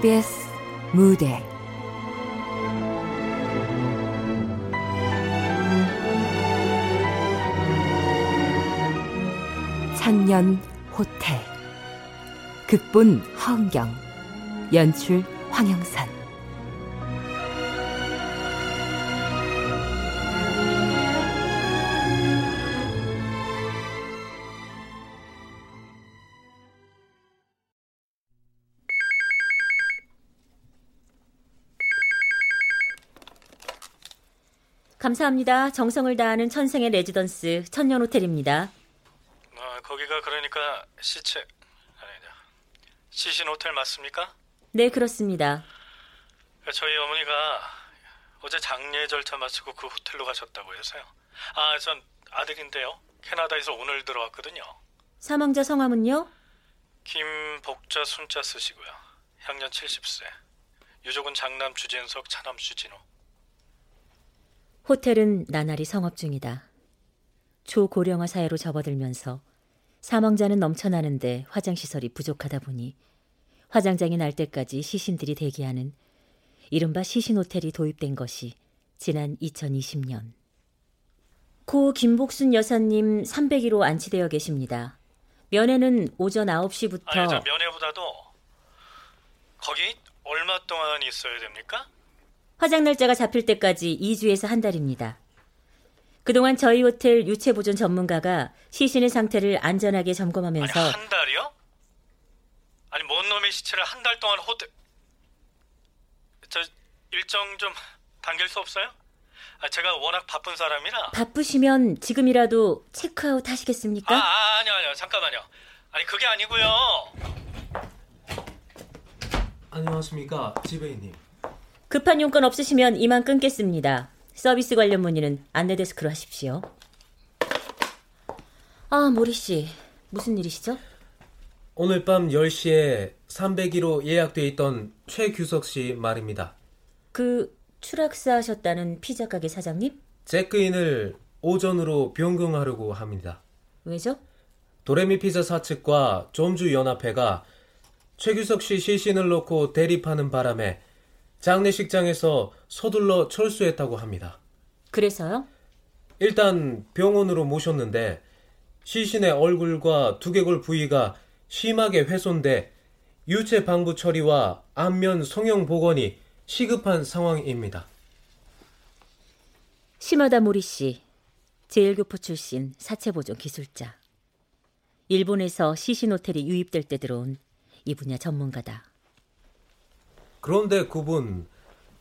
KBS 무대. 천년 호텔. 극본 허은경. 연출 황영선 감사합니다. 정성을 다하는 천생의 레지던스 천년 호텔입니다. 아, 거기가 그러니까 시체 아니냐 시신 호텔 맞습니까? 네, 그렇습니다. 저희 어머니가 어제 장례 절차 마치고 그 호텔로 가셨다고 해서요. 아, 전 아들인데요. 캐나다에서 오늘 들어왔거든요. 사망자 성함은요? 김복자 순자 쓰시고요. 향년 70세. 유족은 장남 주진석, 차남 주진호. 호텔은 나날이 성업 중이다. 초고령화 사회로 접어들면서 사망자는 넘쳐나는데 화장시설이 부족하다 보니 화장장이 날 때까지 시신들이 대기하는 이른바 시신 호텔이 도입된 것이 지난 2020년. 고 김복순 여사님 301호 안치되어 계십니다. 면회는 오전 9시부터 아니, 저 면회보다도 거기 얼마 동안 있어야 됩니까? 화장 날짜가 잡힐 때까지 2주에서 한 달입니다. 그동안 저희 호텔 유체 보존 전문가가 시신의 상태를 안전하게 점검하면서 아니, 한 달이요? 아니 뭔 놈의 시체를 한 달 동안 호텔 저 일정 좀 당길 수 없어요? 아, 제가 워낙 바쁜 사람이라 바쁘시면 지금이라도 체크아웃 하시겠습니까? 아, 아 아니요 아니요 잠깐만요 아니 그게 아니고요 안녕하십니까 지배인님 급한 용건 없으시면 이만 끊겠습니다. 서비스 관련 문의는 안내 데스크로 하십시오. 아, 모리 씨. 무슨 일이시죠? 오늘 밤 10시에 301호 예약돼 있던 최규석 씨 말입니다. 그 추락사 하셨다는 피자 가게 사장님? 체크인을 오전으로 변경하려고 합니다. 왜죠? 도레미 피자 사측과 점주 연합회가 최규석 씨 시신을 놓고 대립하는 바람에 장례식장에서 서둘러 철수했다고 합니다. 그래서요? 일단 병원으로 모셨는데 시신의 얼굴과 두개골 부위가 심하게 훼손돼 유체 방부 처리와 안면 성형 복원이 시급한 상황입니다. 시마다 모리 씨, 제일교포 출신 사체 보존 기술자. 일본에서 시신 호텔이 유입될 때 들어온 이 분야 전문가다. 그런데 그분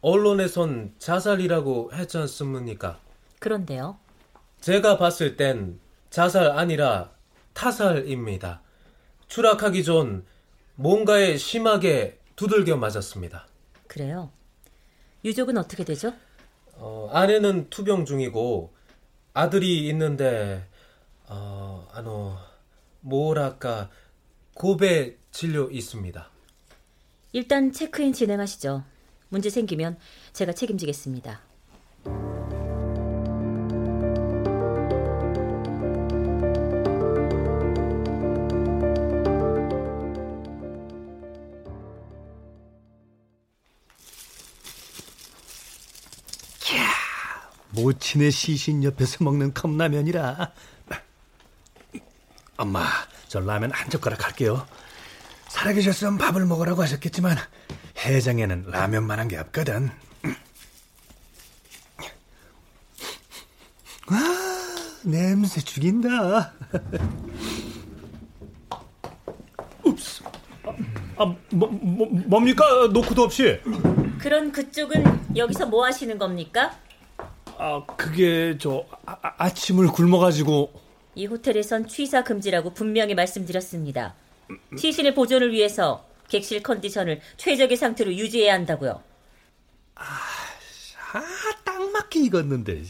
언론에선 자살이라고 했지 않습니까? 그런데요. 제가 봤을 땐 자살 아니라 타살입니다. 추락하기 전 뭔가에 심하게 두들겨 맞았습니다. 그래요? 유족은 어떻게 되죠? 어, 아내는 투병 중이고 아들이 있는데 어, 아노 뭐랄까 고배 진료 있습니다. 일단 체크인 진행하시죠. 문제 생기면 제가 책임지겠습니다. 모친의 시신 옆에서 먹는 컵라면이라. 엄마, 저 라면 한 젓가락 할게요. 살아계셨으면 밥을 먹으라고 하셨겠지만 해장에는 라면만한 게 없거든. 아, 냄새 죽인다. 읍스. 아, 뭐, 뭐, 뭡니까? 노크도 없이. 그런 그쪽은 여기서 뭐 하시는 겁니까? 아, 그게 저 아, 아침을 굶어가지고. 이 호텔에선 취사 금지라고 분명히 말씀드렸습니다. 시신의 보존을 위해서 객실 컨디션을 최적의 상태로 유지해야 한다고요. 아, 아, 딱 맞게 익었는데.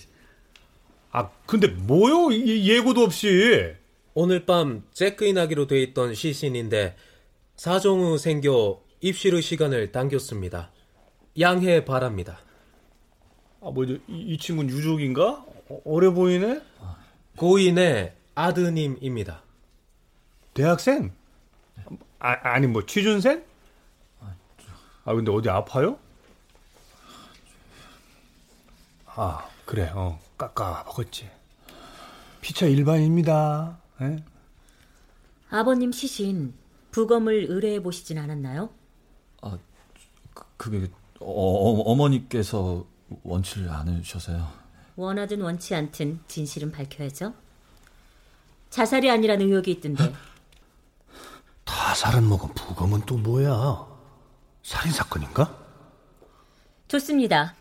아, 근데 뭐요? 예고도 없이. 오늘 밤 체크인하기로 돼 있던 시신인데 사정 후 생겨 입실 시간을 당겼습니다. 양해 바랍니다. 아, 뭐죠? 이, 이 친구는 유족인가? 어, 어려 보이네? 고인의 아드님입니다. 대학생? 아, 아니 뭐 취준생? 아 근데 어디 아파요? 아 그래 어 깎아 먹었지. 피차 일반입니다. 에? 예? 아버님 시신 부검을 의뢰해 보시진 않았나요? 아 그, 그게 어, 어, 어머니께서 원치를 않으셔서요. 원하든 원치 않든 진실은 밝혀야죠. 자살이 아니라는 의혹이 있던데. 타살은 뭐고 부검은 또 뭐야? 살인 사건인가? 좋습니다.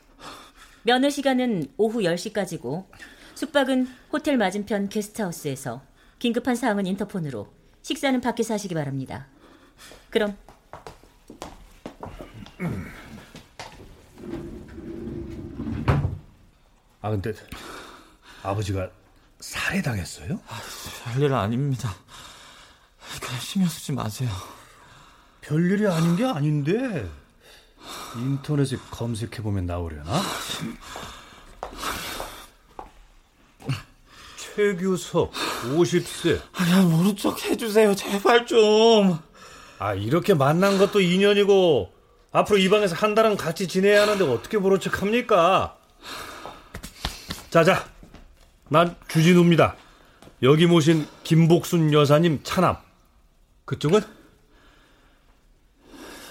면회 시간은 오후 10시까지고 숙박은 호텔 맞은편 게스트하우스에서 긴급한 사항은 인터폰으로 식사는 밖에서 하시기 바랍니다. 그럼 아 근데 아버지가 살해당했어요? 아, 별일 아닙니다. 그냥 신경 쓰지 마세요. 별일이 아닌 게 아닌데 인터넷에 검색해 보면 나오려나? 최규석 50세. 아야 모른 척 해주세요 제발 좀. 아 이렇게 만난 것도 인연이고 앞으로 이 방에서 한 달은 같이 지내야 하는데 어떻게 모른 척 합니까? 자자, 난 주진우입니다. 여기 모신 김복순 여사님 차남. 그쪽은?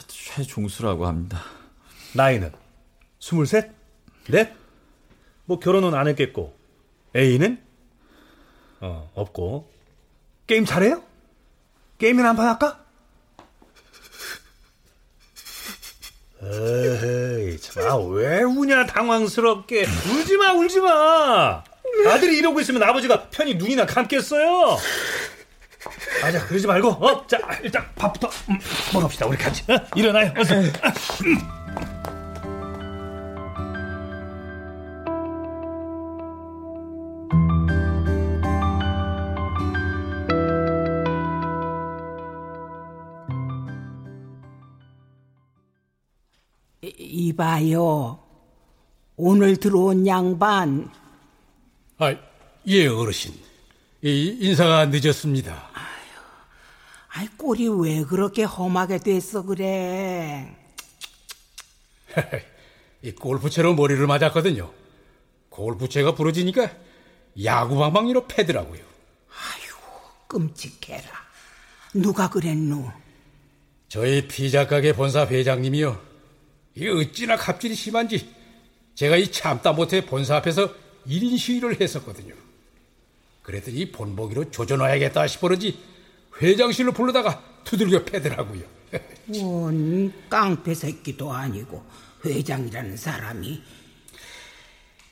최종수라고 합니다. 나이는? 스물셋? 넷? 뭐 결혼은 안 했겠고. A는? 어, 없고. 게임 잘해요? 게임이나 한 판 할까? 에이, 참, 아, 왜 우냐, 당황스럽게. 울지 마, 울지 마! 아들이 이러고 있으면 아버지가 편히 눈이나 감겠어요? 아, 자, 그러지 말고, 어? 자, 일단 밥부터 음, 먹읍시다, 우리 같이. 어? 일어나요, 어서. 이봐요. 오늘 들어온 양반. 아, 예, 어르신. 이 인사가 늦었습니다. 아이, 꼴이 왜 그렇게 험하게 됐어, 그래? 이 골프채로 머리를 맞았거든요. 골프채가 부러지니까 야구방망이로 패더라고요. 아유, 끔찍해라. 누가 그랬노? 저희 피자 가게 본사 회장님이요. 이 어찌나 갑질이 심한지 제가 이 참다 못해 본사 앞에서 1인 시위를 했었거든요. 그랬더니 본보기로 조져놔야겠다 싶어런지 회장실로 불러다가 두들겨 패더라고요. 원 깡패 새끼도 아니고 회장이라는 사람이.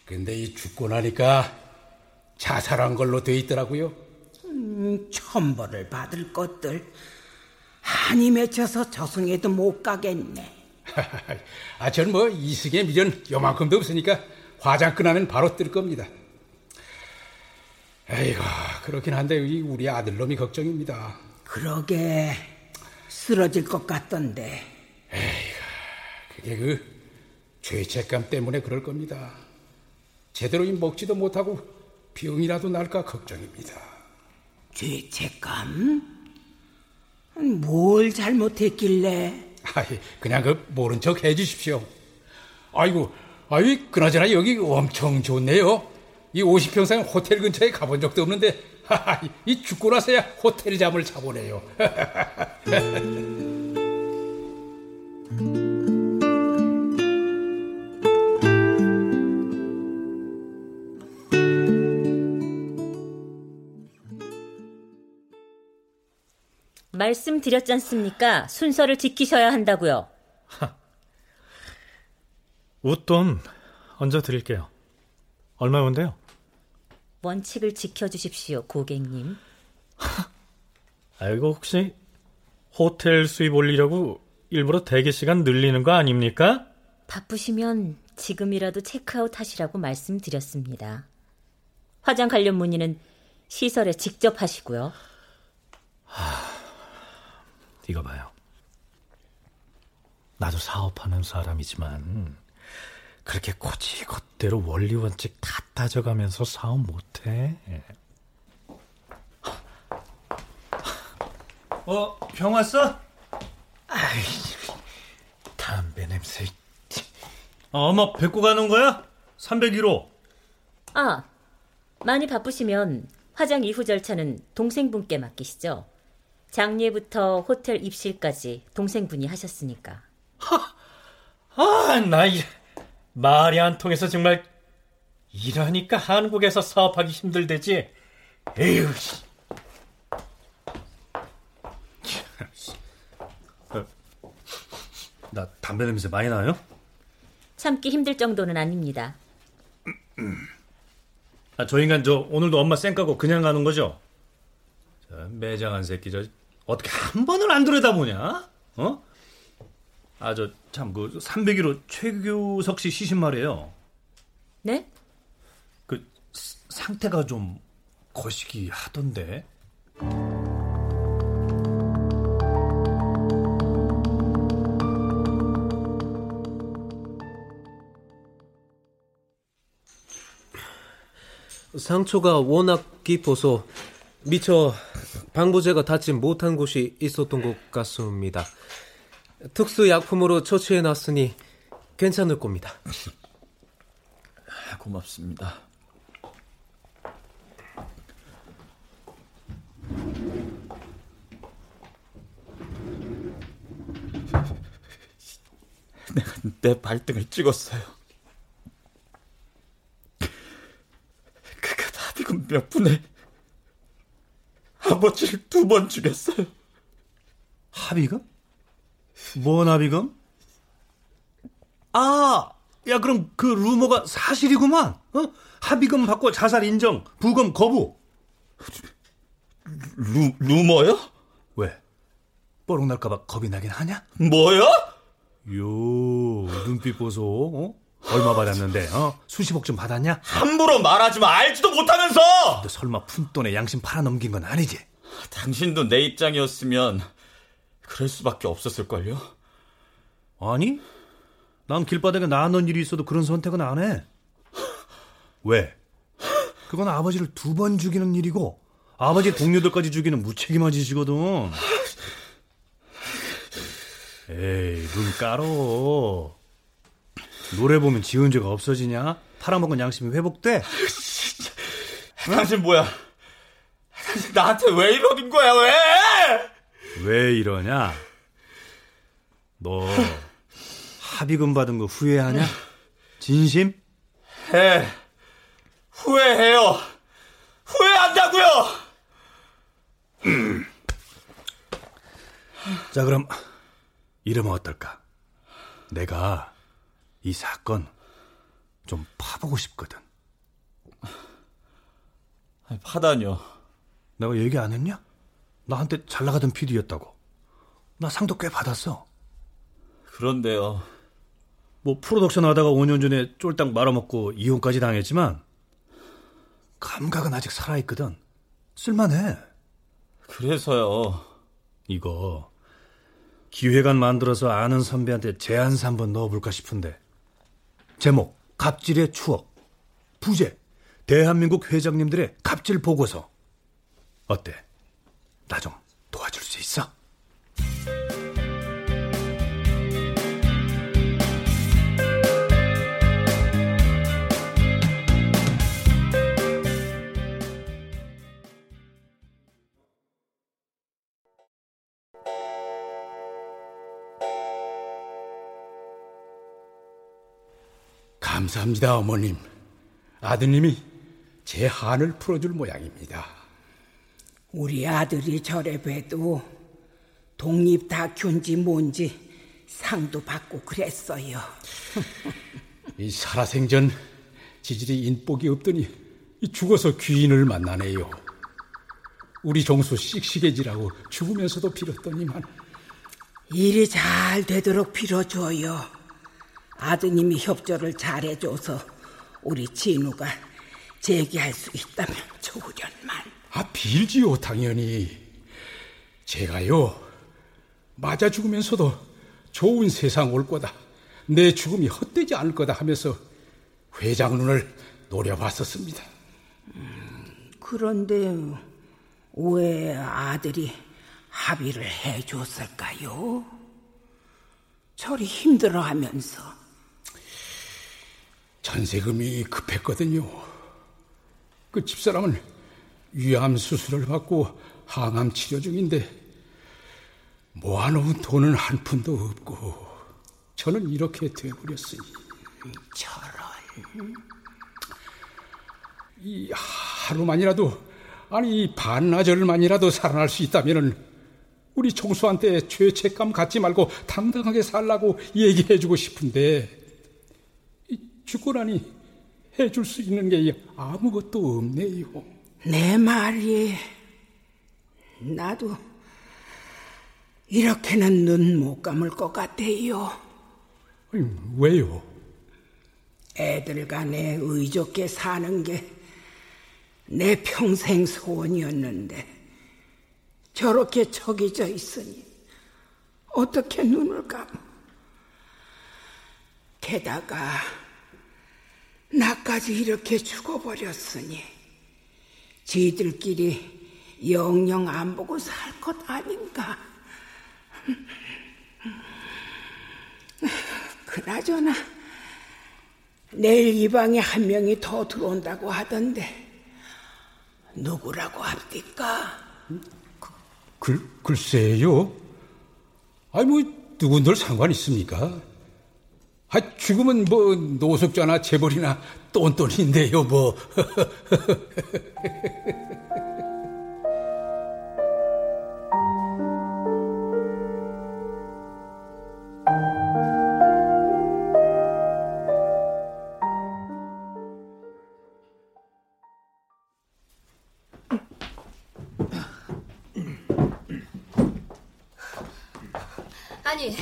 근데 이 죽고 나니까 자살한 걸로 돼 있더라고요. 음, 천벌을 받을 것들 한이 맺혀서 저승에도 못 가겠네. 아, 전 뭐 이승의 미련 요만큼도 없으니까 화장 끝나면 바로 뜰 겁니다. 에이고, 그렇긴 한데 우리 아들놈이 걱정입니다. 그러게 쓰러질 것 같던데. 에이고, 그게 그 죄책감 때문에 그럴 겁니다. 제대로 먹지도 못하고 병이라도 날까 걱정입니다. 죄책감? 뭘 잘못했길래? 아이, 그냥 그 모른 척 해주십시오. 아이고, 아이, 그나저나 여기 엄청 좋네요. 이 50평생 호텔 근처에 가본 적도 없는데, 이 죽고 나서야 호텔 잠을 자보네요. 말씀드렸지 않습니까? 순서를 지키셔야 한다고요. 웃돈 얹어 드릴게요. 얼마인데요? 원칙을 지켜주십시오, 고객님. 아이고 혹시 호텔 수입 올리려고 일부러 대기 시간 늘리는 거 아닙니까? 바쁘시면 지금이라도 체크아웃 하시라고 말씀드렸습니다. 화장 관련 문의는 시설에 직접 하시고요. 하... 이거 봐요. 나도 사업하는 사람이지만 그렇게 고지것대로 원리 원칙 다 따져가면서 사업 못해. 어, 병 왔어? 아이, 담배 냄새. 아, 엄마 뵙고 가는 거야? 301호. 아, 많이 바쁘시면 화장 이후 절차는 동생분께 맡기시죠. 장례부터 호텔 입실까지 동생분이 하셨으니까. 아, 나 이, 말이 안 통해서 정말 이러니까 한국에서 사업하기 힘들대지. 에휴. 씨. 어, 나 담배 냄새 많이 나요? 참기 힘들 정도는 아닙니다. 아, 저 인간 저 오늘도 엄마 쌩 까고 그냥 가는 거죠? 저 매장한 새끼 저 어떻게 한 번을 안 들여다보냐? 어? 아 저 참 그 301호 최규석 씨 시신 말이에요. 네? 그 스- 상태가 좀 거시기 하던데. 상처가 워낙 깊어서 미처 방부제가 닿지 못한 곳이 있었던 것 같습니다. 특수 약품으로 처치해 놨으니 괜찮을 겁니다. 고맙습니다. 내가 내 발등을 찍었어요. 그가 합의금 몇 분에 아버지를 두 번 죽였어요. 합의금? 뭔 합의금? 아, 야 그럼 그 루머가 사실이구만. 어? 합의금 받고 자살 인정, 부검 거부. 루, 루머요? 왜? 뽀록 날까봐 겁이 나긴 하냐? 뭐요? 요 눈빛 보소. 어? 얼마 받았는데? 어? 수십억 좀 받았냐? 함부로 말하지 마. 알지도 못하면서! 너 설마 푼돈에 양심 팔아넘긴 건 아니지? 당신도 내 입장이었으면 그럴 수밖에 없었을걸요? 아니? 난 길바닥에 나앉는 일이 있어도 그런 선택은 안 해. 왜? 그건 아버지를 두 번 죽이는 일이고 아버지 동료들까지 죽이는 무책임한 짓이거든. 에이, 눈 깔어. 노래 보면 지은 죄가 없어지냐? 팔아먹은 양심이 회복돼? 당신 뭐야? 당신 나한테 왜 이러는 거야, 왜? 왜 이러냐? 너 합의금 받은 거 후회하냐? 진심? 해. 후회해요. 후회한다고요! 자, 그럼 이러면 어떨까? 내가 이 사건 좀 파보고 싶거든. 아니, 파다뇨. 내가 얘기 안 했냐? 나한테 잘 나가던 PD였다고. 나 상도 꽤 받았어. 그런데요. 뭐 프로덕션 하다가 5년 전에 쫄딱 말아먹고 이혼까지 당했지만 감각은 아직 살아있거든. 쓸만해. 그래서요. 이거 기획안 만들어서 아는 선배한테 제안서 한번 넣어볼까 싶은데 제목 갑질의 추억 부제 대한민국 회장님들의 갑질 보고서 어때? 나 좀 도와줄 수 있어? 감사합니다, 어머님. 아드님이 제 한을 풀어줄 모양입니다. 우리 아들이 저래 봬도 독립 다큐인지 뭔지 상도 받고 그랬어요. 이 살아생전 지질이 인복이 없더니 이 죽어서 귀인을 만나네요. 우리 종수 씩씩해지라고 죽으면서도 빌었더니만 일이 잘 되도록 빌어줘요. 아드님이 협조를 잘해줘서 우리 진우가 재기할 수 있다면 좋으련만. 아 빌지요 당연히 제가요 맞아 죽으면서도 좋은 세상 올 거다 내 죽음이 헛되지 않을 거다 하면서 회장 눈을 노려봤었습니다 그런데 왜 아들이 합의를 해줬을까요? 저리 힘들어하면서 전세금이 급했거든요. 그 집사람은 위암 수술을 받고 항암 치료 중인데 모아놓은 돈은 한 푼도 없고 저는 이렇게 돼버렸으니 저런 이 하루만이라도 아니 반나절만이라도 살아날 수 있다면은 우리 총수한테 죄책감 갖지 말고 당당하게 살라고 얘기해주고 싶은데 죽고나니 해줄 수 있는 게 아무것도 없네요. 내 말이 나도 이렇게는 눈 못 감을 것 같아요. 왜요? 애들 간에 의좋게 사는 게 내 평생 소원이었는데 저렇게 척이져 있으니 어떻게 눈을 감아? 게다가 나까지 이렇게 죽어버렸으니 지들끼리 영영 안 보고 살 것 아닌가? 그나저나 내일 이 방에 한 명이 더 들어온다고 하던데 누구라고 합니까? 글, 글쎄요. 아니, 뭐, 누군들 상관 있습니까? 아, 죽으면 뭐, 노숙자나 재벌이나 똔똔인데요, 뭐. 아니,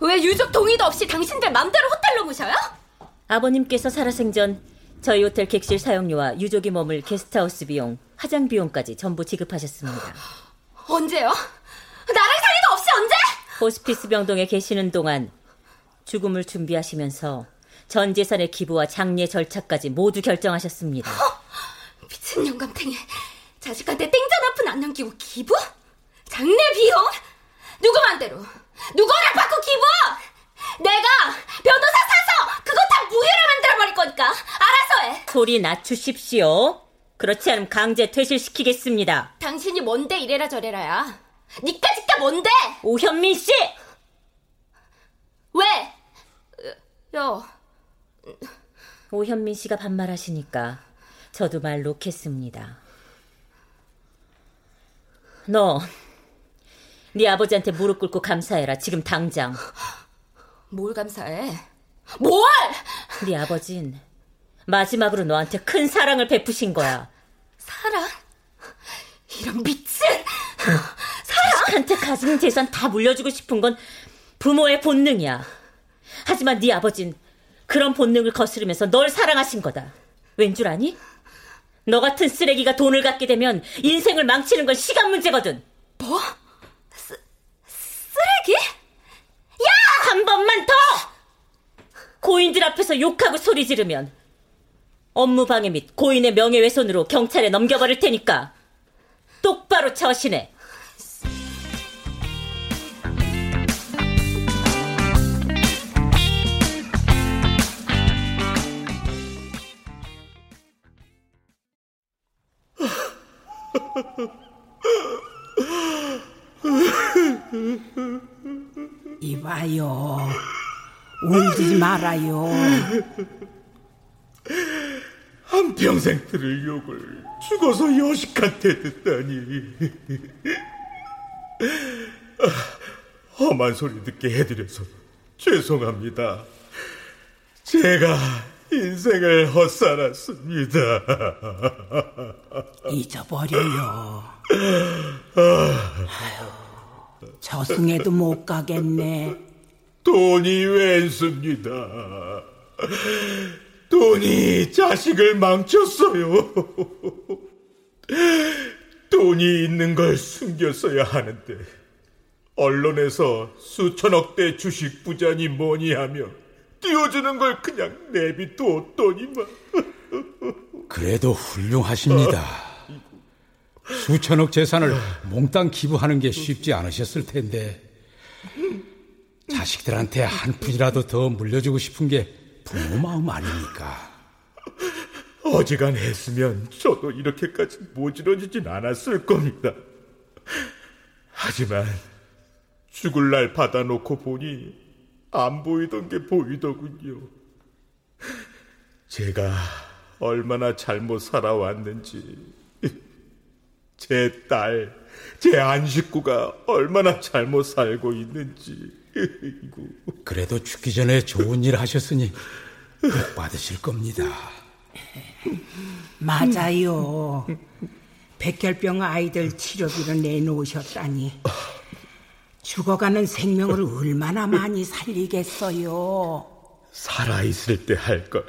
왜 유족 동의도 없이 당신들 맘대로 호텔로 모셔요? 아버님께서 살아생전 저희 호텔 객실 사용료와 유족이 머물 게스트하우스 비용, 화장 비용까지 전부 지급하셨습니다. 언제요? 나랑 사이도 없이 언제? 호스피스 병동에 계시는 동안 죽음을 준비하시면서 전 재산의 기부와 장례 절차까지 모두 결정하셨습니다. 어? 미친 영감탱이. 자식한테 땡전 한푼안 남기고 기부? 장례 비용? 누구 맘대로? 누구 허락 받고 기부? 내가 변호사 무효로 만들어버릴 거니까 알아서 해. 소리 낮추십시오. 그렇지 않으면 강제 퇴실시키겠습니다. 당신이 뭔데 이래라 저래라야. 니까 지까 뭔데? 오현민 씨! 왜? 야, 오현민 씨가 반말하시니까 저도 말 놓겠습니다. 너, 네 아버지한테 무릎 꿇고 감사해라. 지금 당장. 뭘 감사해? 뭘? 네 아버진 마지막으로 너한테 큰 사랑을 베푸신 거야. 사랑? 이런 미친! 자식한테 가진 재산 다 물려주고 싶은 건 부모의 본능이야. 하지만 네 아버진 그런 본능을 거스르면서 널 사랑하신 거다. 왠 줄 아니? 너 같은 쓰레기가 돈을 갖게 되면 인생을 망치는 건 시간 문제거든. 뭐? 쓰, 쓰레기? 야! 한 번만 더! 고인들 앞에서 욕하고 소리 지르면 업무 방해 및 고인의 명예훼손으로 경찰에 넘겨버릴 테니까 똑바로 처신해. 이봐요. 울지 말아요. 한평생 들을 욕을 죽어서 여식한테 듣다니. 아, 험한 소리 듣게 해드려서 죄송합니다. 제가 인생을 헛살았습니다. 잊어버려요. 저승에도 못 가겠네. 돈이 웬수입니다. 돈이 자식을 망쳤어요. 돈이 있는 걸 숨겼어야 하는데 언론에서 수천억대 주식 부자니 뭐니 하며 띄워주는 걸 그냥 내비두었더니만 그래도 훌륭하십니다. 수천억 재산을 몽땅 기부하는 게 쉽지 않으셨을 텐데 자식들한테 한 푼이라도 더 물려주고 싶은 게 부모 마음 아닙니까? 어지간 했으면 저도 이렇게까지 모질어지진 않았을 겁니다. 하지만 죽을 날 받아놓고 보니 안 보이던 게 보이더군요. 제가 얼마나 잘못 살아왔는지, 제 딸, 제 안식구가 얼마나 잘못 살고 있는지. 그래도 죽기 전에 좋은 일 하셨으니 복 받으실 겁니다. 맞아요. 백혈병 아이들 치료비를 내놓으셨다니. 죽어가는 생명을 얼마나 많이 살리겠어요. 살아있을 때 할 걸.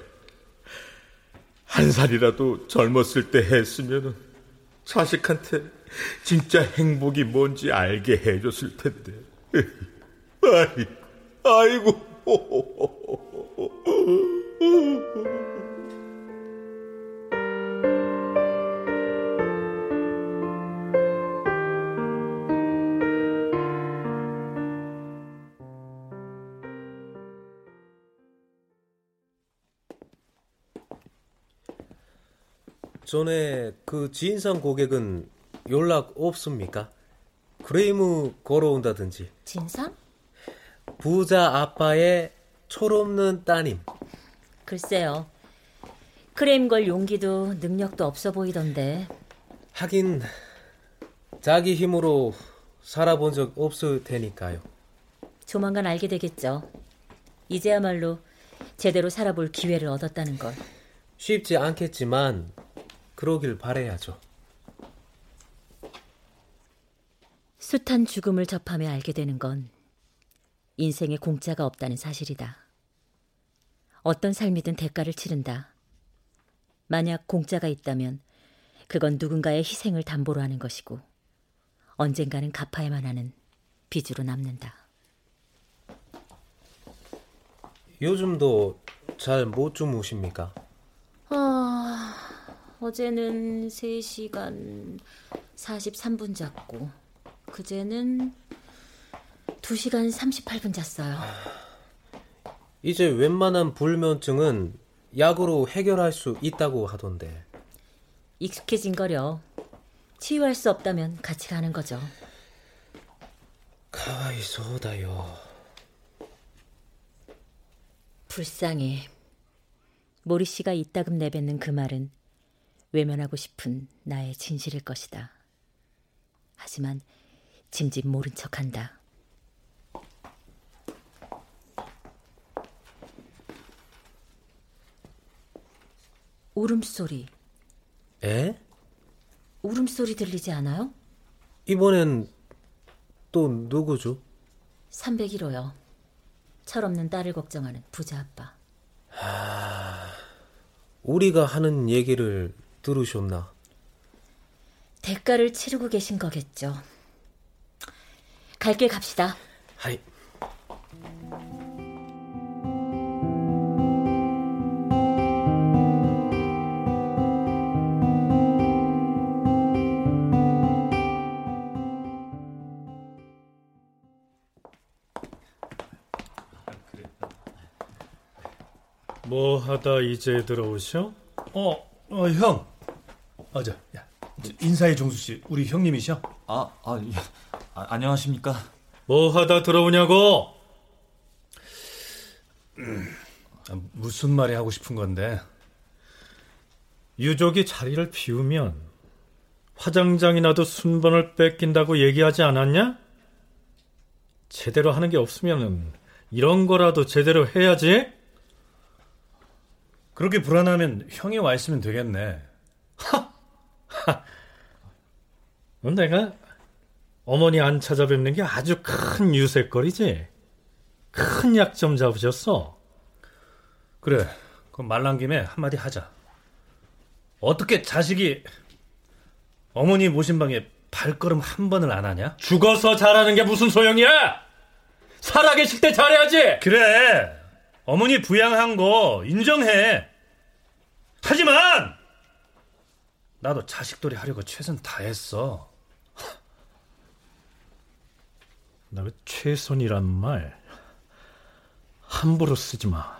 한 살이라도 젊었을 때 했으면 자식한테 진짜 행복이 뭔지 알게 해줬을 텐데. 아이, 아이고. 전에 그 진상 고객은 연락 없습니까? 크레이무 걸어온다든지. 진상? 부자 아빠의 철없는 따님. 글쎄요. 크레임 걸 용기도 능력도 없어 보이던데. 하긴 자기 힘으로 살아본 적 없을 테니까요. 조만간 알게 되겠죠. 이제야말로 제대로 살아볼 기회를 얻었다는 걸. 쉽지 않겠지만 그러길 바래야죠. 숱한 죽음을 접하며 알게 되는 건 인생에 공짜가 없다는 사실이다. 어떤 삶이든 대가를 치른다. 만약 공짜가 있다면 그건 누군가의 희생을 담보로 하는 것이고 언젠가는 갚아야만 하는 빚으로 남는다. 요즘도 잘 못 주무십니까? 아, 어제는 3시간 43분 잤고 그제는 2시간 38분 잤어요. 이제 웬만한 불면증은 약으로 해결할 수 있다고 하던데. 익숙해진 거려. 치유할 수 없다면 같이 가는 거죠. 가와이소다요. 불쌍해. 모리 씨가 이따금 내뱉는 그 말은 외면하고 싶은 나의 진실일 것이다. 하지만 짐짓 모른 척한다. 울음소리. 에? 울음소리 들리지 않아요? 이번엔 또 누구죠? 301호요. 철없는 딸을 걱정하는 부자 아빠. 아, 우리가 하는 얘기를 들으셨나? 대가를 치르고 계신 거겠죠. 갈길 갑시다. 하이. 하다 이제 들어오셔? 어, 어, 형. 어, 저, 야, 인사해, 종수 씨. 우리 형님이셔? 아, 아, 예. 아, 안녕하십니까? 뭐 하다 들어오냐고? 음, 아, 무슨 말이 하고 싶은 건데? 유족이 자리를 비우면 화장장이나도 순번을 뺏긴다고 얘기하지 않았냐? 제대로 하는 게 없으면 이런 거라도 제대로 해야지. 그렇게 불안하면 형이 와 있으면 되겠네. 하! 하! 내가 어머니 안 찾아뵙는 게 아주 큰 유색거리지? 큰 약점 잡으셨어. 그래, 그럼 말 난 김에 한마디 하자. 어떻게 자식이 어머니 모신 방에 발걸음 한 번을 안 하냐? 죽어서 잘하는 게 무슨 소용이야? 살아계실 때 잘해야지! 그래, 어머니 부양한 거 인정해. 하지만 나도 자식돌이 하려고 최선 다했어. 나그 최선이란 말 함부로 쓰지 마.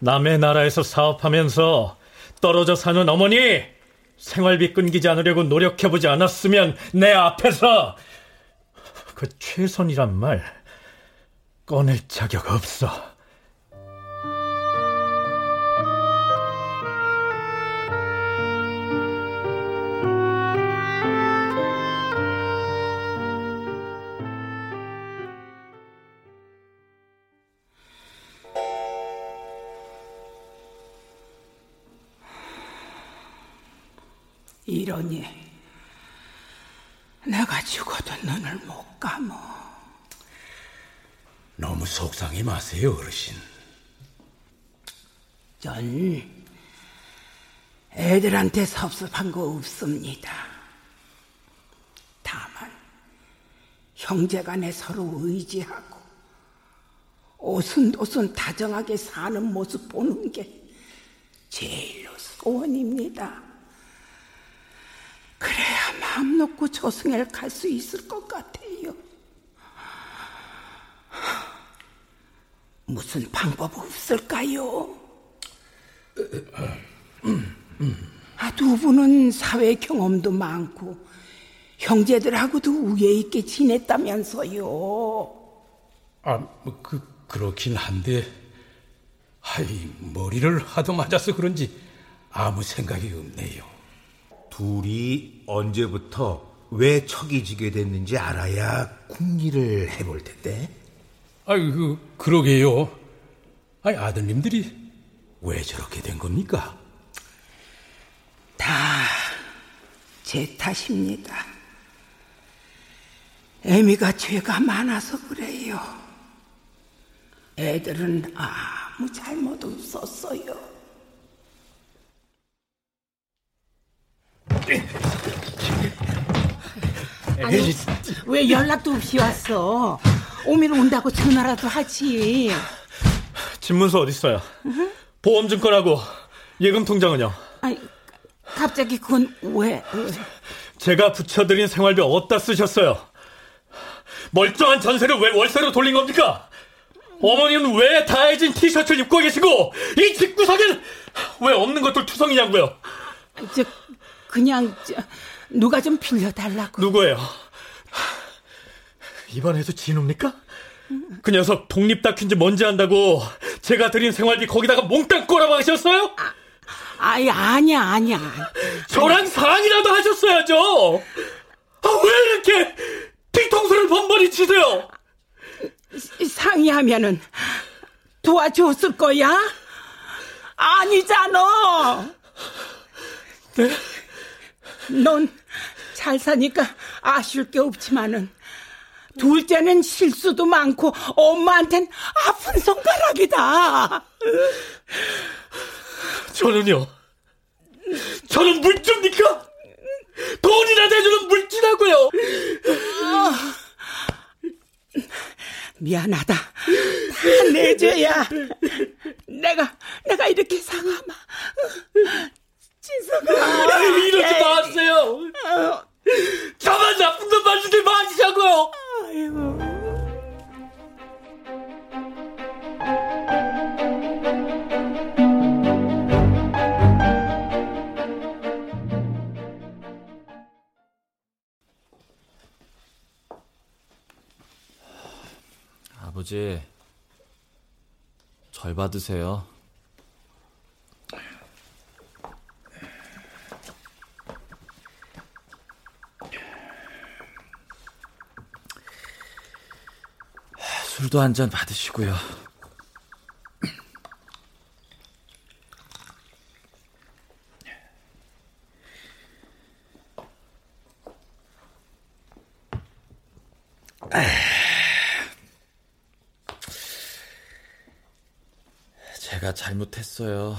남의 나라에서 사업하면서 떨어져 사는 어머니 생활비 끊기지 않으려고 노력해보지 않았으면 내 앞에서 그 최선이란 말 꺼낼 자격 없어. 이러니 내가 죽어도 눈을 못 감어. 너무 속상해 마세요, 어르신. 전 애들한테 섭섭한 거 없습니다. 다만 형제 간에 서로 의지하고 오순도순 다정하게 사는 모습 보는 게 제일로 소원입니다. 그래야 마음 놓고 조승엘 갈수 있을 것 같아요. 무슨 방법 없을까요? 아, 두 분은 사회 경험도 많고 형제들하고도 우애 있게 지냈다면서요. 아, 뭐 그, 그렇긴 한데, 하이, 머리를 하도 맞아서 그런지 아무 생각이 없네요. 둘이 언제부터 왜 척이 지게 됐는지 알아야 궁리를 해볼 텐데. 아이, 그, 그러게요. 아이, 아들님들이 왜 저렇게 된 겁니까? 다 제 탓입니다. 애미가 죄가 많아서 그래요. 애들은 아무 잘못 없었어요. 아니, 왜 연락도 없이 왔어? 오면 온다고 전화라도 하지. 집문서 어디 있어요? 보험증권하고 예금 통장은요? 아니, 갑자기 그건 왜? 왜? 제가 붙여드린 생활비 어디다 쓰셨어요? 멀쩡한 전세를 왜 월세로 돌린 겁니까? 어머니는 왜 다해진 티셔츠를 입고 계시고 이 집구석엔 왜 없는 것들 투성이냐고요? 저 그냥 저, 누가 좀 빌려달라고. 누구예요? 이번에도 진우입니까? 그 녀석 독립 다큐인지 뭔지 안다고 제가 드린 생활비 거기다가 몽땅 꼬라박으셨어요? 아, 아이 아니야 아니야. 저랑 사랑이라도 하셨어야죠. 아, 왜 이렇게 뒤통수를 번번이 치세요? 상의하면은 도와줬을 거야? 아니잖아. 네? 넌 잘 사니까 아쉬울 게 없지만은 둘째는 실수도 많고 엄마한텐 아픈 손가락이다. 저는요. 저는 물주입니까? 돈이나 대주는 물주라고요. 아, 미안하다. 다 내 죄야. 내가 내가 이렇게 상하마. 지석아. 이러지 마세요. 저만 나쁜 놈 만들지 마시자고요. 아이고. 아버지, 절 받으세요. 술도 한 잔 받으시고요. 제가 잘못했어요.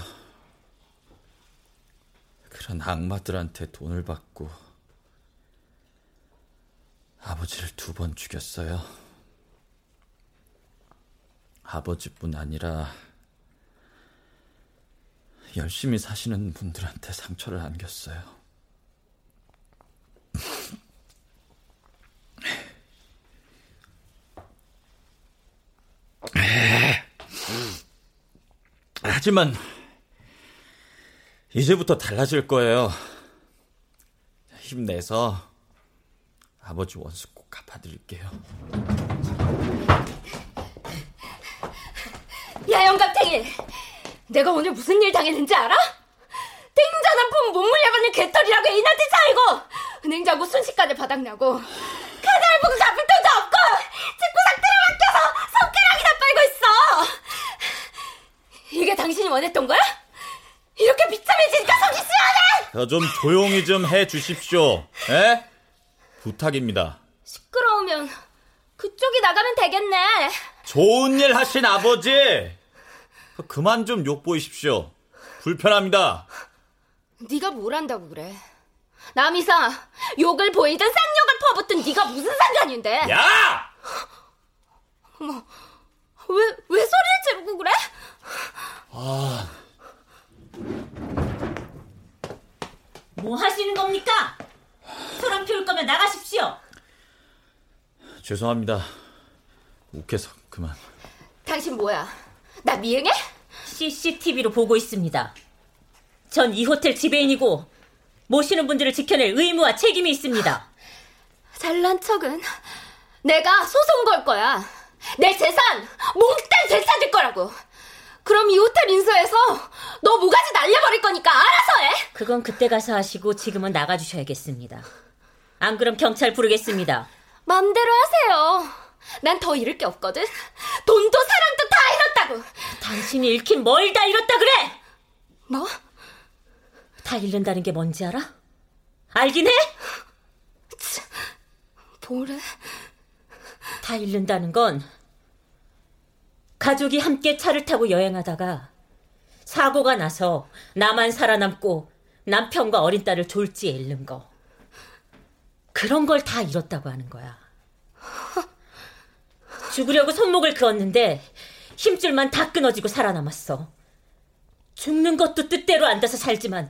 그런 악마들한테 돈을 받고 아버지를 두 번 죽였어요. 아버지뿐 아니라 열심히 사시는 분들한테 상처를 안겼어요. 하지만 이제부터 달라질 거예요. 힘내서 아버지 원수 꼭 갚아드릴게요. 야 영감탱이 내가 오늘 무슨 일 당했는지 알아? 땡전한 품못 물려받는 개털이라고 인한테 차이고 은행 자고 순식간에 바닥나고 카드 할부금 갚을 돈도 없고 집구상 틀어막혀서 손가락이나 빨고 있어 이게 당신이 원했던 거야? 이렇게 비참해지니까 속이 시원해 좀 조용히 좀 해 주십시오. 에? 부탁입니다. 시끄러우면 그쪽이 나가면 되겠네 좋은 일 하신 아버지! 그만 좀 욕보이십시오. 불편합니다. 네가 뭘 안다고 그래 남이사 욕을 보이든 쌍욕을 퍼붓든 네가 무슨 상관인데 야! 어머 왜, 왜 소리를 지르고 그래? 아, 뭐 하시는 겁니까? 소란 피울 거면 나가십시오. 죄송합니다. 욱해서 그만. 당신 뭐야? 나 미행해? CCTV로 보고 있습니다. 전 이 호텔 지배인이고 모시는 분들을 지켜낼 의무와 책임이 있습니다. 잘난 척은 내가 소송 걸 거야. 내 재산 몽땅 되찾을 거라고. 그럼 이 호텔 인수해서 너 모가지 날려버릴 거니까 알아서 해. 그건 그때 가서 하시고 지금은 나가주셔야겠습니다. 안 그럼 경찰 부르겠습니다. 맘대로 하세요. 난 더 잃을 게 없거든. 돈도 사랑도 다 잃었다고. 당신이 잃긴 뭘 다 잃었다 그래? 뭐? 다 잃는다는 게 뭔지 알아? 알긴 해? 뭐래? 다 잃는다는 건 가족이 함께 차를 타고 여행하다가 사고가 나서 나만 살아남고 남편과 어린 딸을 졸지에 잃는 거. 그런 걸 다 잃었다고 하는 거야. 죽으려고 손목을 그었는데 힘줄만 다 끊어지고 살아남았어. 죽는 것도 뜻대로 안 돼서 살지만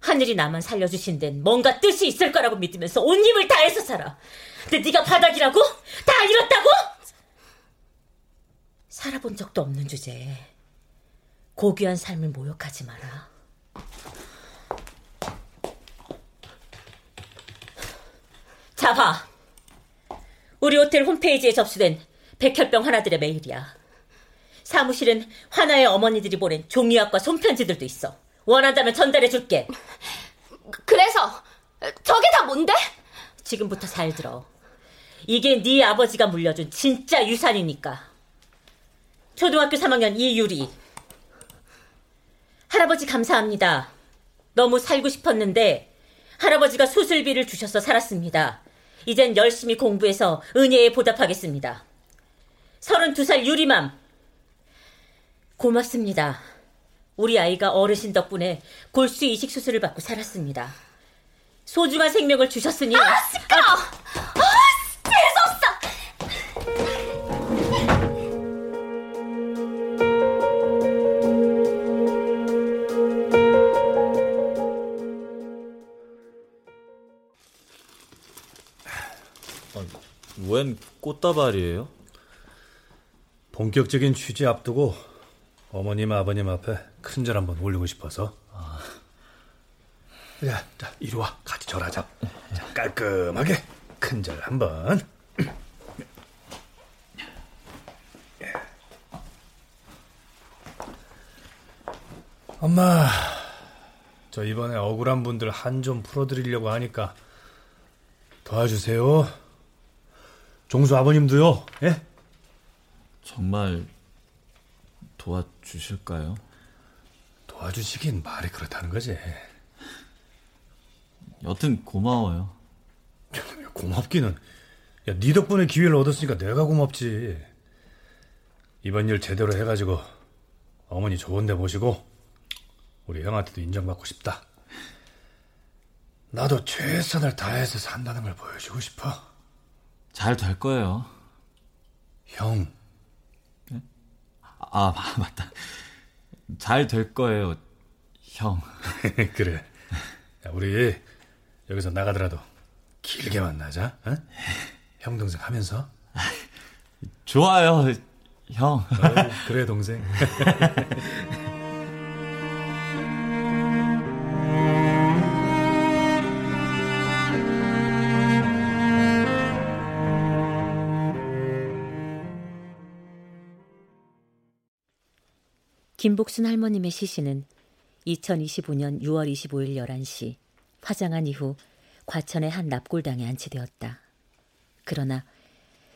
하늘이 나만 살려주신 데는 뭔가 뜻이 있을 거라고 믿으면서 온 힘을 다해서 살아. 근데 네가 바닥이라고? 다 잃었다고? 살아본 적도 없는 주제에 고귀한 삶을 모욕하지 마라. 자, 봐. 우리 호텔 홈페이지에 접수된 백혈병 하나들의 메일이야. 사무실은 하나의 어머니들이 보낸 종이학과 손편지들도 있어. 원한다면 전달해 줄게. 그래서 저게 다 뭔데? 지금부터 잘 들어. 이게 네 아버지가 물려준 진짜 유산이니까. 초등학교 3학년 이유리. 할아버지 감사합니다. 너무 살고 싶었는데 할아버지가 수술비를 주셔서 살았습니다. 이젠 열심히 공부해서 은혜에 보답하겠습니다. 32살 유리맘. 고맙습니다. 우리 아이가 어르신 덕분에 골수 이식 수술을 받고 살았습니다. 소중한 생명을 주셨으니 아 시끄러! 아 웬 꽃다발이에요? 본격적인 취재 앞두고 어머님 아버님 앞에 큰 절 한번 올리고 싶어서. 자, 자 이리 와 같이 절하자. 자, 깔끔하게 큰 절 한번. 엄마, 저 이번에 억울한 분들 한 좀 풀어드리려고 하니까 도와주세요. 종수 아버님도요. 예? 정말 도와주실까요? 도와주시긴 말이 그렇다는 거지. 여튼 고마워요. 고맙기는. 야, 네 덕분에 기회를 얻었으니까 내가 고맙지. 이번 일 제대로 해가지고 어머니 좋은 데 모시고 우리 형한테도 인정받고 싶다. 나도 최선을 다해서 산다는 걸 보여주고 싶어. 잘 될 거예요. 형. 아, 맞다. 잘 될 거예요, 형. 그래. 야, 우리 여기서 나가더라도 길게 만나자. 어? 형 동생 하면서. 좋아요, 형. 어, 그래 동생. 김복순 할머님의 시신은 2025년 6월 25일 11시 화장한 이후 과천의 한 납골당에 안치되었다. 그러나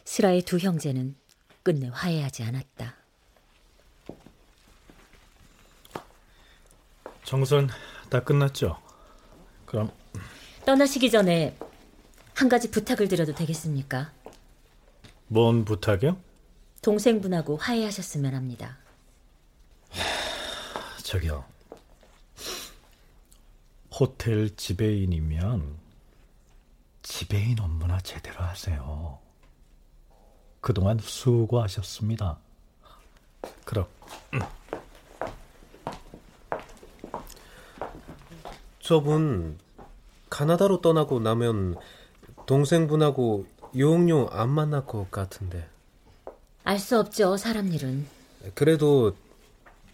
슬아의 두 형제는 끝내 화해하지 않았다. 정선 다 끝났죠? 그럼 떠나시기 전에 한 가지 부탁을 드려도 되겠습니까? 뭔 부탁이요? 동생분하고 화해하셨으면 합니다. 저기요. 호텔 지배인이면 지배인 업무나 제대로 하세요. 그동안 수고하셨습니다. 그럼. 저분 가나다로 떠나고 나면 동생분하고 용용 안 만날 것 같은데. 알 수 없죠, 사람 일은. 그래도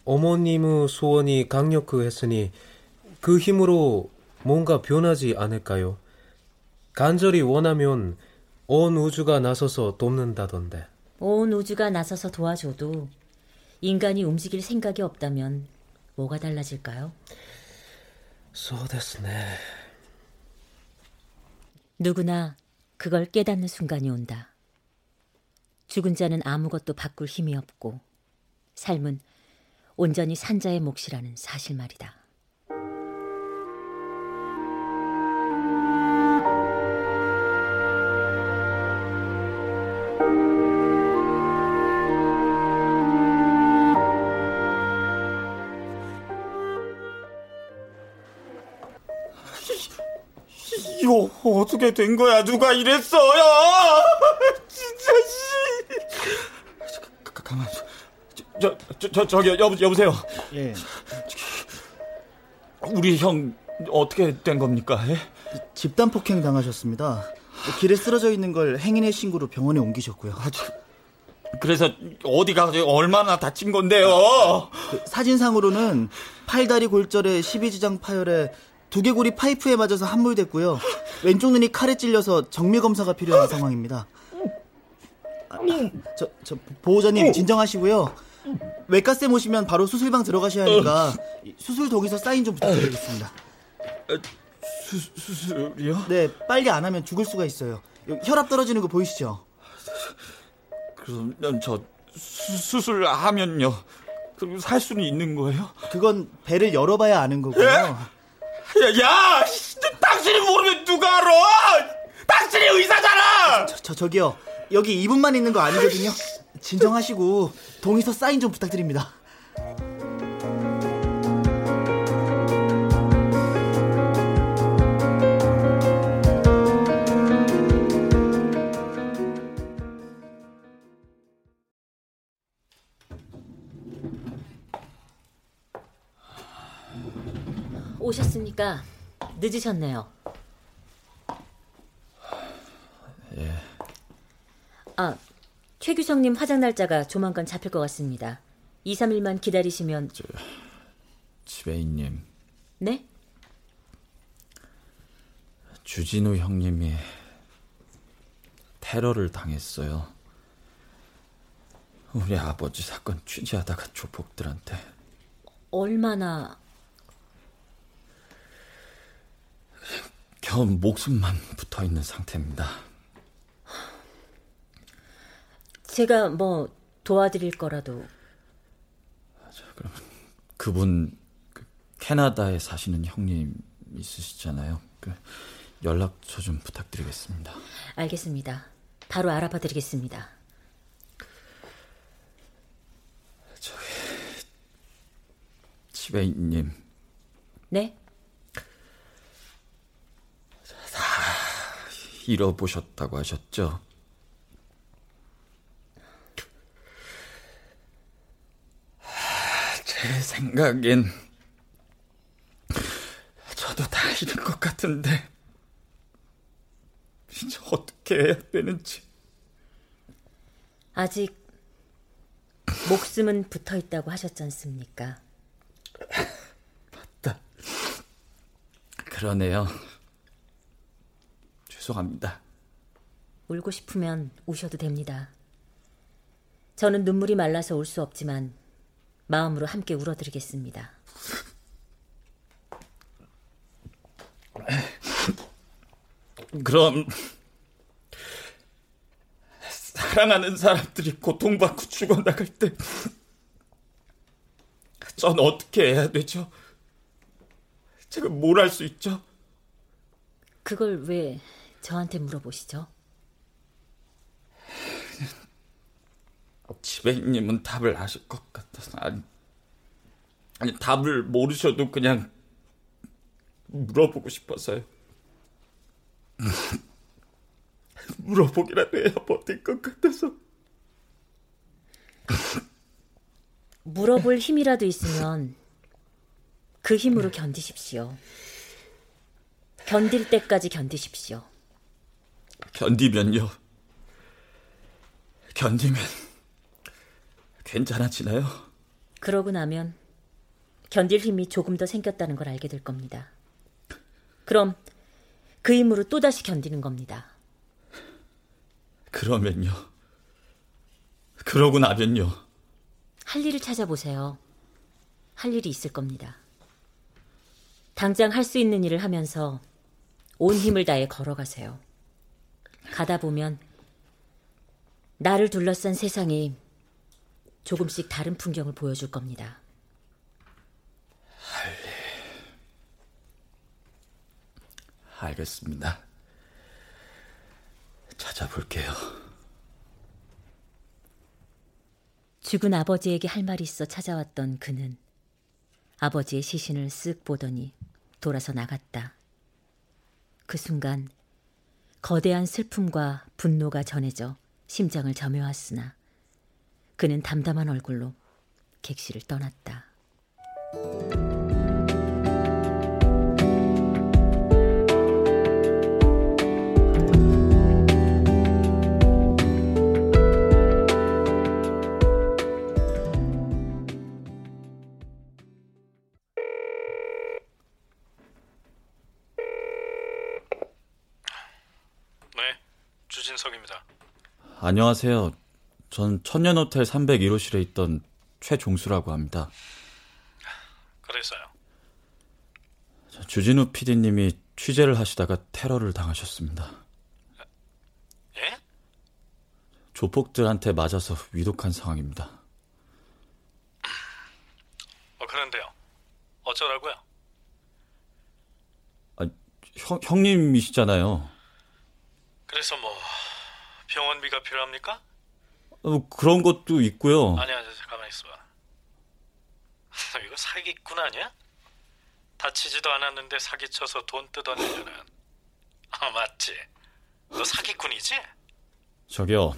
어머님의 소원이 강력했으니 그 힘으로 뭔가 변하지 않을까요? 간절히 원하면 온 우주가 나서서 돕는다던데. 온 우주가 나서서 도와줘도 인간이 움직일 생각이 없다면 뭐가 달라질까요? 소데스네. 누구나 그걸 깨닫는 순간이 온다. 죽은 자는 아무것도 바꿀 힘이 없고 삶은 온전히 산자의 몫이라는 사실 말이다. 어떻게 된 거야? 누가 이랬어요? 진짜 씨. 가, 가만. 저, 저, 저, 저기 여보, 여보세요. 예. 우리 형 어떻게 된 겁니까? 예? 집단 폭행 당하셨습니다. 길에 쓰러져 있는 걸 행인의 신고로 병원에 옮기셨고요. 그래서 어디가 얼마나 다친 건데요? 그 사진상으로는 팔다리 골절에 12지장 파열에 두개골이 파이프에 맞아서 함몰됐고요. 왼쪽 눈이 칼에 찔려서 정밀 검사가 필요한 상황입니다. 아, 저, 저 보호자님 진정하시고요. 외과쌤 오시면 바로 수술방 들어가셔야 하니까 수술 독에서 사인 좀 부탁드리겠습니다. 수, 수술이요? 네, 빨리 안 하면 죽을 수가 있어요. 혈압 떨어지는 거 보이시죠? 그러면 저 수, 수술하면요. 그럼 살 수는 있는 거예요? 그건 배를 열어봐야 아는 거고요. 야, 야 당신이 모르면 누가 알아? 당신이 의사잖아. 저, 저 저기요. 여기 2분만 있는 거 아니거든요. 진정하시고 동의서 사인 좀 부탁드립니다. 오셨습니까? 늦으셨네요. 예. 아, 최규성님 화장 날짜가 조만간 잡힐 것 같습니다. 2, 3일만 기다리시면. 저, 지배인님. 네? 주진우 형님이 테러를 당했어요. 우리 아버지 사건 취재하다가 조폭들한테. 얼마나 겨우 목숨만 붙어 있는 상태입니다. 제가 뭐 도와드릴 거라도. 그럼 그분 그 캐나다에 사시는 형님 있으시잖아요. 그 연락처 좀 부탁드리겠습니다. 알겠습니다. 바로 알아봐 드리겠습니다. 저기 지배인님. 네? 다 잃어보셨다고 하셨죠? 제 생각엔 저도 다 잃은 것 같은데 이제 어떻게 해야 되는지 아직 목숨은 붙어 있다고 하셨지 않습니까? 맞다. 그러네요. 죄송합니다. 울고 싶으면 우셔도 됩니다. 저는 눈물이 말라서 울 수 없지만 마음으로 함께 울어드리겠습니다. 그럼 사랑하는 사람들이 고통받고 죽어나갈 때 전 어떻게 해야 되죠? 제가 뭘 할 수 있죠? 그걸 왜 저한테 물어보시죠? 지배인님은 답을 아실 것 같아서 아니, 아니 답을 모르셔도 그냥 물어보고 싶어서요. 물어보기라도 해야 버틸 것 같아서. 물어볼 힘이라도 있으면 그 힘으로 견디십시오. 견딜 때까지 견디십시오. 견디면요. 견디면 괜찮아지나요? 그러고 나면 견딜 힘이 조금 더 생겼다는 걸 알게 될 겁니다. 그럼 그 힘으로 또다시 견디는 겁니다. 그러면요. 그러고 나면요. 할 일을 찾아보세요. 할 일이 있을 겁니다. 당장 할 수 있는 일을 하면서 온 힘을 다해 걸어가세요. 가다 보면 나를 둘러싼 세상이 조금씩 다른 풍경을 보여줄 겁니다. 할 일. 알겠습니다. 찾아볼게요. 죽은 아버지에게 할 말이 있어 찾아왔던 그는 아버지의 시신을 쓱 보더니 돌아서 나갔다. 그 순간 거대한 슬픔과 분노가 전해져 심장을 점여왔으나 그는 담담한 얼굴로 객실을 떠났다. 안녕하세요. 전 천년호텔 301호실에 있던 최종수라고 합니다. 그랬어요. 주진우 PD님이 취재를 하시다가 테러를 당하셨습니다. 예? 조폭들한테 맞아서 위독한 상황입니다. 어, 그런데요. 어쩌라고요? 아, 형, 형님이시잖아요. 그래서 뭐 병원비가 필요합니까? 어, 그런 것도 있고요. 아니야, 가만히 있어봐. 이거 사기꾼 아니야? 다치지도 않았는데 사기쳐서 돈 뜯어내려는. 아, 맞지? 너 사기꾼이지? 저기요.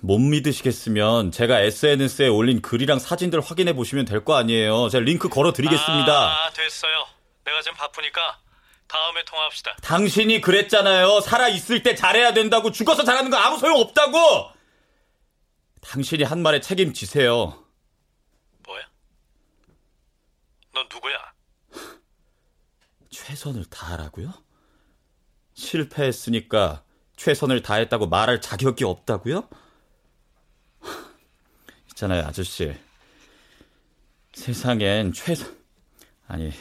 못 믿으시겠으면 제가 SNS에 올린 글이랑 사진들 확인해 보시면 될 거 아니에요. 제가 링크 걸어 드리겠습니다. 아, 됐어요. 내가 지금 바쁘니까 다음에 통화합시다. 당신이 그랬잖아요. 살아 있을 때 잘해야 된다고 죽어서 잘하는 거 아무 소용 없다고. 당신이 한 말에 책임지세요. 뭐야? 넌 누구야? 최선을 다하라고요? 실패했으니까 최선을 다했다고 말할 자격이 없다고요? 있잖아요, 아저씨. 세상엔 최선 아니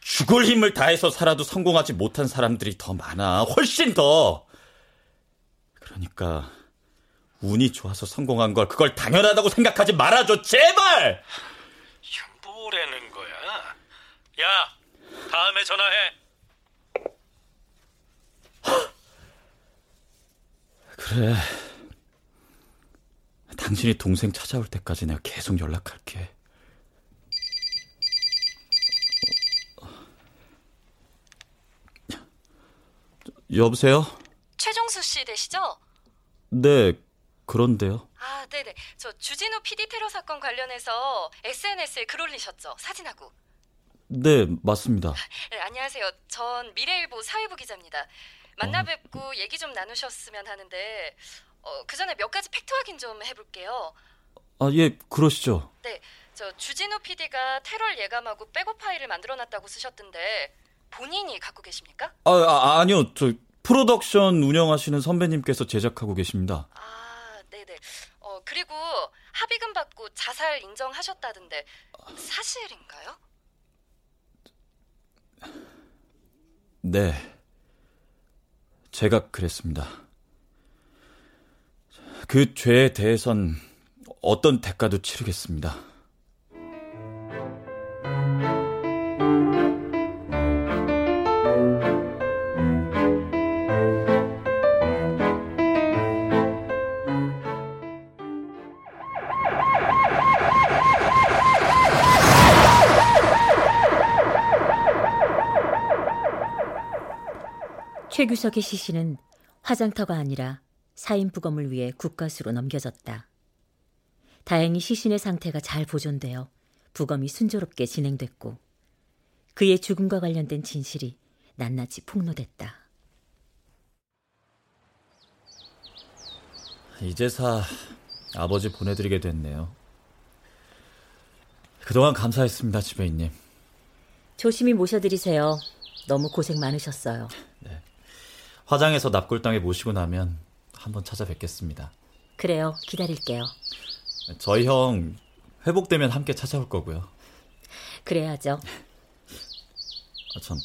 죽을 힘을 다해서 살아도 성공하지 못한 사람들이 더 많아. 훨씬 더. 그러니까 운이 좋아서 성공한 걸 그걸 당연하다고 생각하지 말아줘. 제발. 뭐라는 거야? 야, 다음에 전화해. 그래. 당신이 동생 찾아올 때까지 내가 계속 연락할게. 여보세요? 최종수 씨 되시죠? 네, 그런데요. 아, 네네. 저 주진우 PD 테러 사건 관련해서 SNS에 글 올리셨죠? 사진하고. 네, 맞습니다. 네, 안녕하세요. 전 미래일보 사회부 기자입니다. 만나 뵙고 어. 얘기 좀 나누셨으면 하는데 어, 그 전에 몇 가지 팩트 확인 좀 해볼게요. 아, 예, 그러시죠. 네, 저 주진우 PD가 테러를 예감하고 백업 파일을 만들어놨다고 쓰셨던데 본인이 갖고 계십니까? 아, 아 아니요. 저 프로덕션 운영하시는 선배님께서 제작하고 계십니다. 아, 네네. 어, 그리고 합의금 받고 자살 인정하셨다던데 사실인가요? 네. 제가 그랬습니다. 그 죄에 대해선 어떤 대가도 치르겠습니다. 최규석의 시신은 화장터가 아니라 사인 부검을 위해 국가수로 넘겨졌다. 다행히 시신의 상태가 잘 보존되어 부검이 순조롭게 진행됐고 그의 죽음과 관련된 진실이 낱낱이 폭로됐다. 이제사 아버지 보내드리게 됐네요. 그동안 감사했습니다, 지배인님. 조심히 모셔드리세요. 너무 고생 많으셨어요. 화장해서 납골당에 모시고 나면 한번 찾아뵙겠습니다. 그래요. 기다릴게요. 저희 형 회복되면 함께 찾아올 거고요. 그래야죠. 아, 참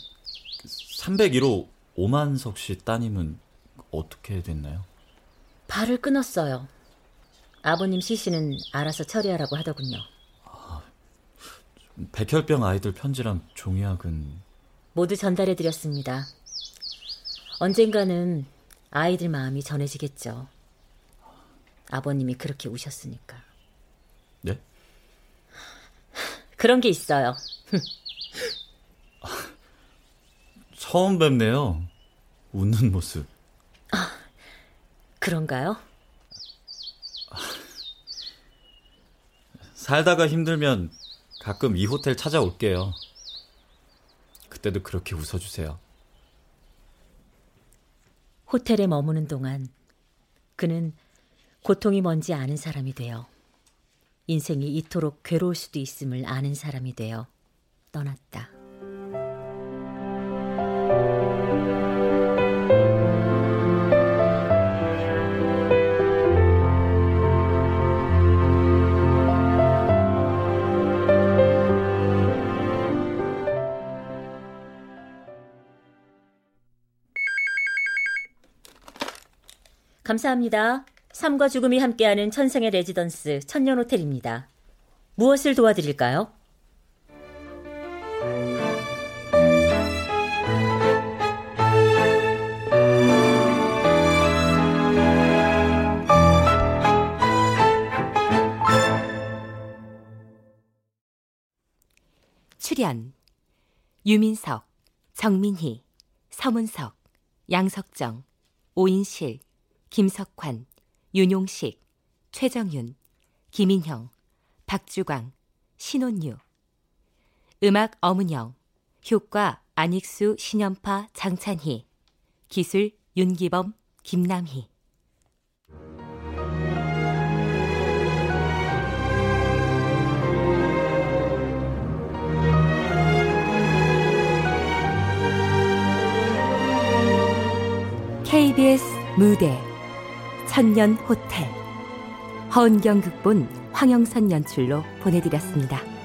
301호 오만석 씨 따님은 어떻게 됐나요? 발을 끊었어요. 아버님 시신은 알아서 처리하라고 하더군요. 백혈병 아이들 편지랑 종이학은 모두 전달해 드렸습니다. 언젠가는 아이들 마음이 전해지겠죠. 아버님이 그렇게 우셨으니까. 네? 그런 게 있어요. 처음 뵙네요. 웃는 모습. 아, 그런가요? 살다가 힘들면 가끔 이 호텔 찾아올게요. 그때도 그렇게 웃어주세요. 호텔에 머무는 동안 그는 고통이 뭔지 아는 사람이 되어 인생이 이토록 괴로울 수도 있음을 아는 사람이 되어 떠났다. 감사합니다. 삶과 죽음이 함께하는 천생의 레지던스 천년 호텔입니다. 무엇을 도와드릴까요? 출연 유민석, 정민희, 서문석, 양석정, 오인실, 김석환, 윤용식, 최정윤, 김인형, 박주광, 신혼유. 음악 어문영 효과 안익수, 신연파, 장찬희. 기술 윤기범, 김남희. 무대 천년 호텔 허은경 극본 황영선 연출로 보내드렸습니다.